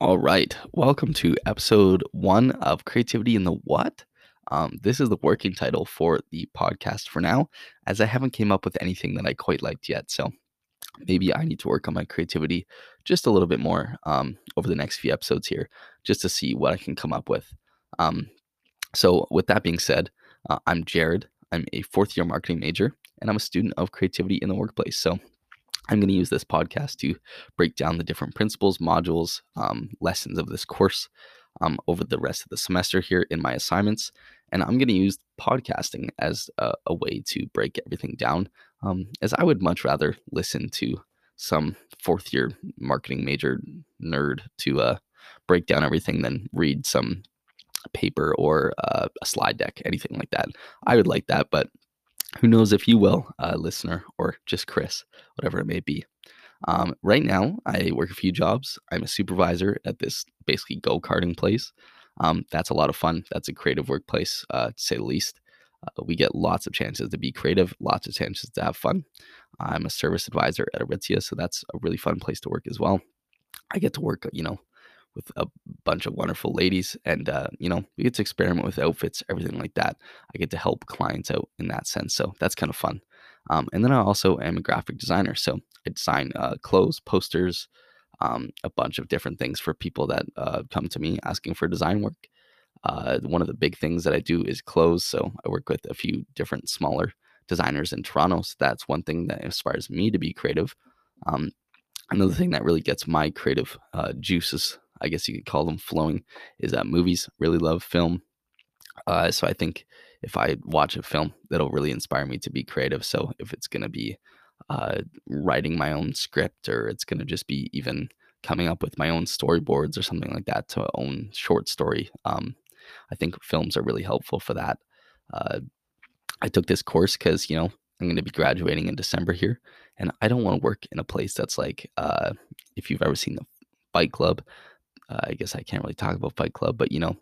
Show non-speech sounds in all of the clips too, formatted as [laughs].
All right. Welcome to episode one of Creativity in the What? Um, this is the working title for the podcast for now, as I haven't came up with anything that I quite liked yet. So maybe I need to work on my creativity just a little bit more um, over the next few episodes here, just to see what I can come up with. Um, so with that being said, uh, I'm Jared. I'm a fourth year marketing major, and I'm a student of creativity in the workplace. So I'm going to use this podcast to break down the different principles, modules, um, lessons of this course um, over the rest of the semester here in my assignments. And I'm going to use podcasting as a, a, way to break everything down, um, as I would much rather listen to some fourth year marketing major nerd to uh, break down everything than read some paper or uh, a slide deck, anything like that. I would like that, but who knows if you will, uh, listener, or just Chris, whatever it may be. Um, right now, I work a few jobs. I'm a supervisor at this basically go karting place. Um, that's a lot of fun. That's a creative workplace, uh, to say the least. Uh, we get lots of chances to be creative, lots of chances to have fun. I'm a service advisor at Aritzia, so that's a really fun place to work as well. I get to work, you know, with a bunch of wonderful ladies and uh, you know we get to experiment with outfits everything like that. I get to help clients out in that sense so that's kind of fun. Um, and then i also am a graphic designer so i design uh, clothes posters um, a bunch of different things for people that uh, come to me asking for design work. Uh, one of the big things that i do is clothes so i work with a few different smaller designers in toronto so that's one thing that inspires me to be creative. Um, another thing that really gets my creative uh, juices I guess you could call them flowing, is that movies. Really love film. Uh, so I think if I watch a film, that'll really inspire me to be creative. So if it's going to be uh, writing my own script or it's going to just be even coming up with my own storyboards or something like that to own short story, um, I think films are really helpful for that. Uh, I took this course because, you know, I'm going to be graduating in December here, and I don't want to work in a place that's like, uh, if you've ever seen the Fight Club, uh, I guess I can't really talk about Fight Club, but you know,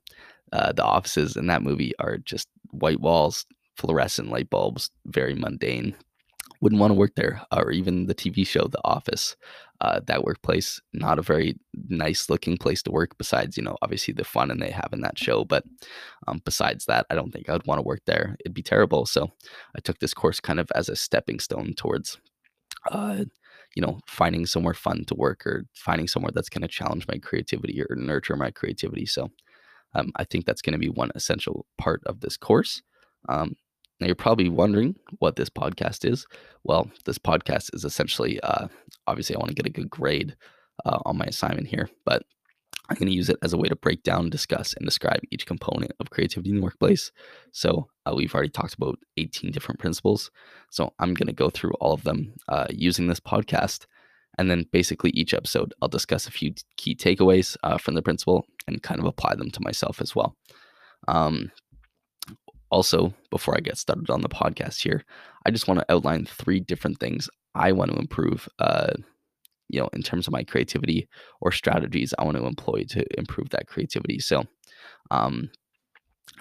uh, the offices in that movie are just white walls, fluorescent light bulbs, very mundane. Wouldn't want to work there, or even the TV show The Office. Uh, that workplace, not a very nice looking place to work. Besides, you know, obviously the fun and they have in that show, but um, besides that, I don't think I'd want to work there. It'd be terrible. So I took this course kind of as a stepping stone towards uh, you know, finding somewhere fun to work or finding somewhere that's going to challenge my creativity or nurture my creativity. So um, I think that's going to be one essential part of this course. Um, now, you're probably wondering what this podcast is. Well, this podcast is essentially, uh, obviously, I want to get a good grade uh, on my assignment here, but I'm going to use it as a way to break down, discuss, and describe each component of creativity in the workplace. So, uh, we've already talked about 18 different principles. So, I'm going to go through all of them uh, using this podcast. And then, basically, each episode, I'll discuss a few key takeaways uh, from the principle and kind of apply them to myself as well. Um, also, before I get started on the podcast here, I just want to outline three different things I want to improve uh, you know, in terms of my creativity or strategies I want to employ to improve that creativity. So, um,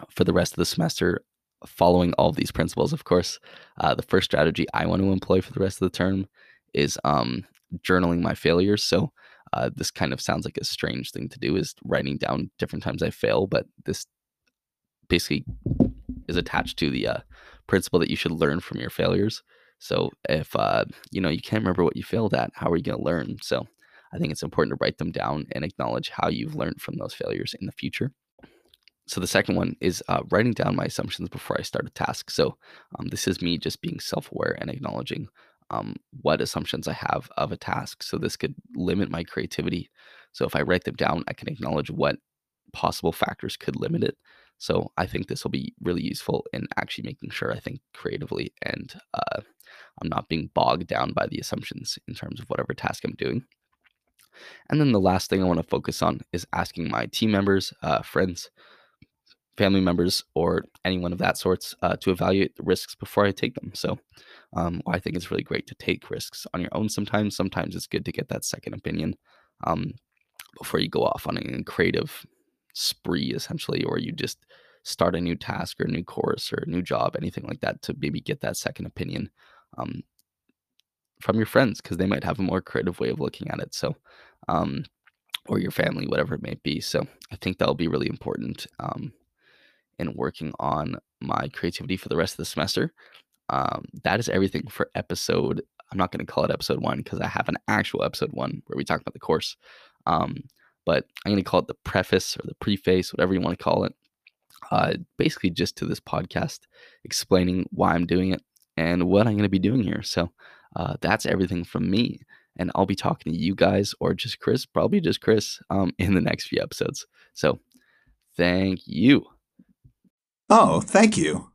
for the rest of the semester, following all of these principles, of course, uh, the first strategy I want to employ for the rest of the term is um, journaling my failures. So, uh, this kind of sounds like a strange thing to do, is writing down different times I fail, but this basically is attached to the uh, principle that you should learn from your failures. So if uh, you know you can't remember what you failed at, how are you going to learn? So I think it's important to write them down and acknowledge how you've learned from those failures in the future. So the second one is uh, writing down my assumptions before I start a task. So um, this is me just being self-aware and acknowledging um, what assumptions I have of a task. So this could limit my creativity. So if I write them down, I can acknowledge what possible factors could limit it. So I think this will be really useful in actually making sure I think creatively and uh, I'm not being bogged down by the assumptions in terms of whatever task I'm doing. And then the last thing I want to focus on is asking my team members, uh, friends, family members, or anyone of that sorts uh, to evaluate the risks before I take them. So um, I think it's really great to take risks on your own sometimes. Sometimes it's good to get that second opinion um, before you go off on a creative spree, essentially, or you just start a new task or a new course or a new job, anything like that, to maybe get that second opinion um, from your friends because they might have a more creative way of looking at it. So, um, or your family, whatever it may be. So I think that'll be really important um, in working on my creativity for the rest of the semester. Um, that is everything for episode. I'm not going to call it episode one because I have an actual episode one where we talk about the course. Um, but I'm going to call it the preface or the preface, whatever you want to call it. Uh, basically, just to this podcast, explaining why I'm doing it and what I'm going to be doing here. So uh, that's everything from me. And I'll be talking to you guys or just Chris, probably just Chris, um, [laughs] in the next few episodes. So thank you. Oh, thank you.